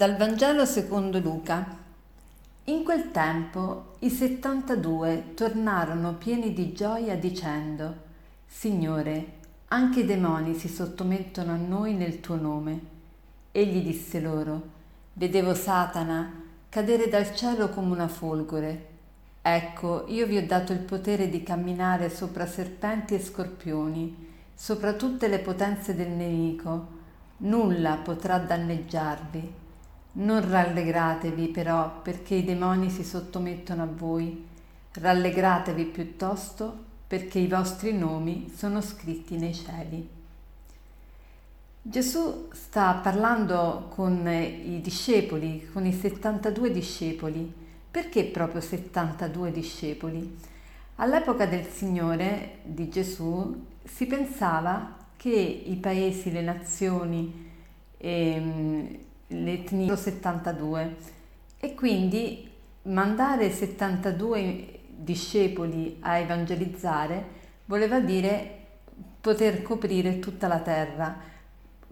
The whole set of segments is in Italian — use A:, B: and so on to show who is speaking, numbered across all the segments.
A: Dal Vangelo secondo Luca. In quel tempo i settantadue tornarono pieni di gioia dicendo, Signore, anche i demoni si sottomettono a noi nel tuo nome. Egli disse loro, Vedevo Satana cadere dal cielo come una folgore. Ecco, io vi ho dato il potere di camminare sopra serpenti e scorpioni, sopra tutte le potenze del nemico. Nulla potrà danneggiarvi. Non rallegratevi però perché i demoni si sottomettono a voi, rallegratevi piuttosto perché i vostri nomi sono scritti nei cieli. Gesù sta parlando con i discepoli, con i 72 discepoli. Perché proprio 72 discepoli? All'epoca del Signore, di Gesù, si pensava che i paesi, le nazioni, ehm, l'etnia 72 e quindi mandare 72 discepoli a evangelizzare voleva dire poter coprire tutta la terra,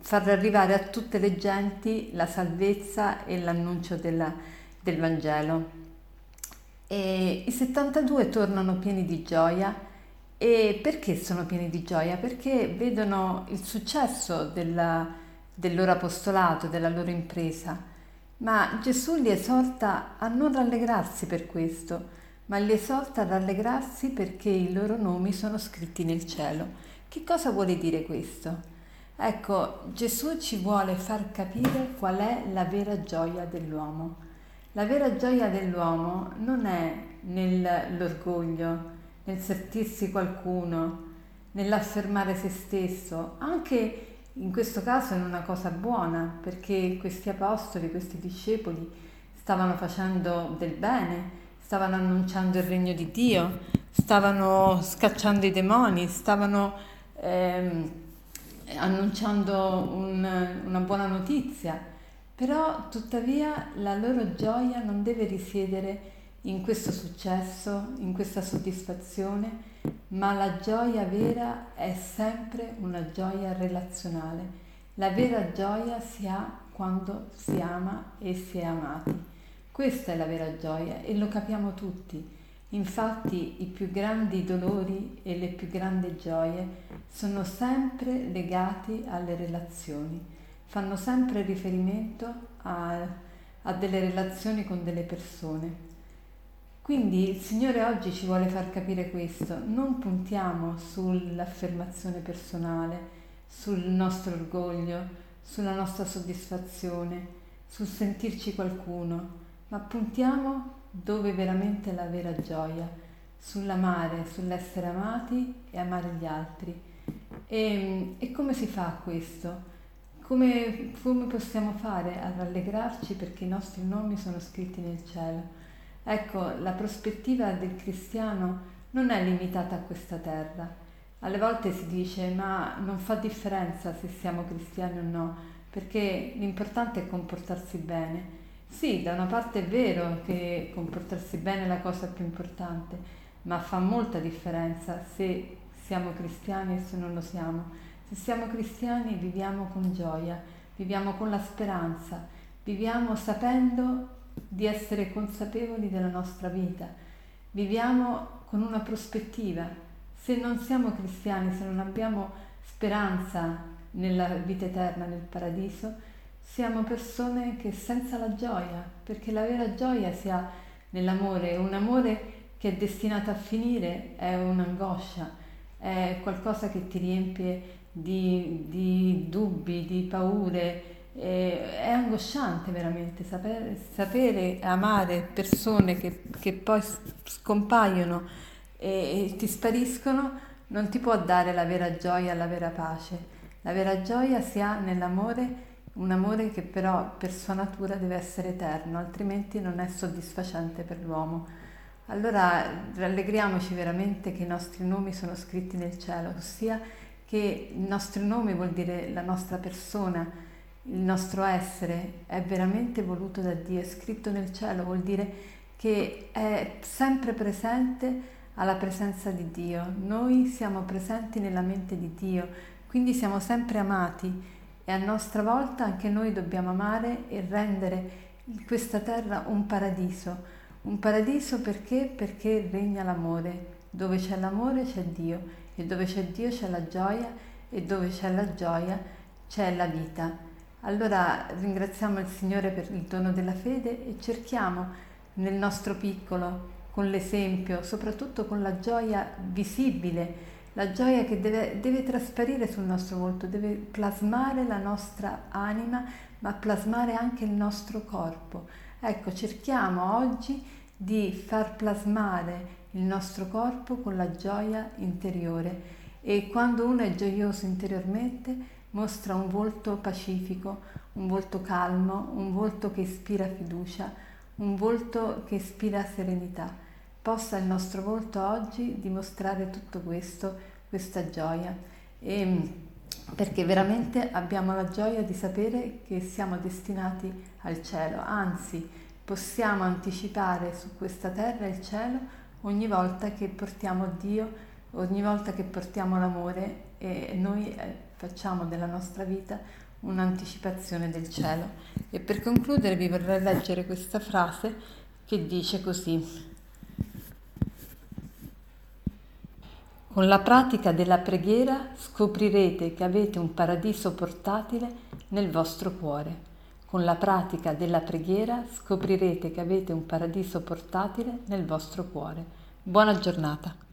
A: far arrivare a tutte le genti la salvezza e l'annuncio della, del Vangelo. E I 72 tornano pieni di gioia e perché sono pieni di gioia? Perché vedono il successo della, del loro apostolato, della loro impresa. Ma Gesù li esorta a non rallegrarsi per questo, ma li esorta a rallegrarsi perché i loro nomi sono scritti nel cielo. Che cosa vuole dire questo? Ecco, Gesù ci vuole far capire qual è la vera gioia dell'uomo. La vera gioia dell'uomo non è nell'orgoglio, nel sentirsi qualcuno, nell'affermare se stesso, anche in questo caso è una cosa buona perché questi apostoli, questi discepoli stavano facendo del bene, stavano annunciando il regno di Dio, stavano scacciando i demoni, stavano ehm, annunciando un, una buona notizia, però tuttavia la loro gioia non deve risiedere in questo successo, in questa soddisfazione, ma la gioia vera è sempre una gioia relazionale. La vera gioia si ha quando si ama e si è amati. Questa è la vera gioia e lo capiamo tutti. Infatti i più grandi dolori e le più grandi gioie sono sempre legati alle relazioni, fanno sempre riferimento a, a delle relazioni con delle persone. Quindi il Signore oggi ci vuole far capire questo, non puntiamo sull'affermazione personale, sul nostro orgoglio, sulla nostra soddisfazione, sul sentirci qualcuno, ma puntiamo dove veramente la vera gioia, sull'amare, sull'essere amati e amare gli altri. E, e come si fa questo? Come, come possiamo fare a rallegrarci perché i nostri nomi sono scritti nel cielo? Ecco, la prospettiva del cristiano non è limitata a questa terra. Alle volte si dice ma non fa differenza se siamo cristiani o no, perché l'importante è comportarsi bene. Sì, da una parte è vero che comportarsi bene è la cosa più importante, ma fa molta differenza se siamo cristiani e se non lo siamo. Se siamo cristiani viviamo con gioia, viviamo con la speranza, viviamo sapendo di essere consapevoli della nostra vita. Viviamo con una prospettiva. Se non siamo cristiani, se non abbiamo speranza nella vita eterna, nel paradiso, siamo persone che senza la gioia, perché la vera gioia si ha nell'amore, un amore che è destinato a finire è un'angoscia, è qualcosa che ti riempie di, di dubbi, di paure, eh, è angosciante veramente sapere, sapere amare persone che, che poi scompaiono e, e, ti spariscono, non ti può dare la vera gioia, la vera pace. La vera gioia si ha nell'amore, un amore che però per sua natura deve essere eterno, altrimenti non è soddisfacente per l'uomo. Allora rallegriamoci veramente che i nostri nomi sono scritti nel cielo, ossia che il nostro nome vuol dire la nostra persona, il nostro essere è veramente voluto da Dio, è scritto nel cielo, vuol dire che è sempre presente alla presenza di Dio. Noi siamo presenti nella mente di Dio, quindi siamo sempre amati e a nostra volta anche noi dobbiamo amare e rendere questa terra un paradiso. Un paradiso perché? Perché regna l'amore. Dove c'è l'amore c'è Dio e dove c'è Dio c'è la gioia e dove c'è la gioia c'è la vita. Allora ringraziamo il Signore per il dono della fede e cerchiamo nel nostro piccolo, con l'esempio, soprattutto con la gioia visibile, la gioia che deve, deve trasparire sul nostro volto, deve plasmare la nostra anima, ma plasmare anche il nostro corpo. Ecco, cerchiamo oggi di far plasmare il nostro corpo con la gioia interiore e quando uno è gioioso interiormente mostra un volto pacifico, un volto calmo, un volto che ispira fiducia, un volto che ispira serenità. Possa il nostro volto oggi dimostrare tutto questo, questa gioia, e, perché veramente abbiamo la gioia di sapere che siamo destinati al cielo, anzi possiamo anticipare su questa terra il cielo ogni volta che portiamo Dio, ogni volta che portiamo l'amore e noi eh, facciamo della nostra vita un'anticipazione del cielo. E per concludere vi vorrei leggere questa frase che dice così. Con la pratica della preghiera scoprirete che avete un paradiso portatile nel vostro cuore. Con la pratica della preghiera scoprirete che avete un paradiso portatile nel vostro cuore. Buona giornata.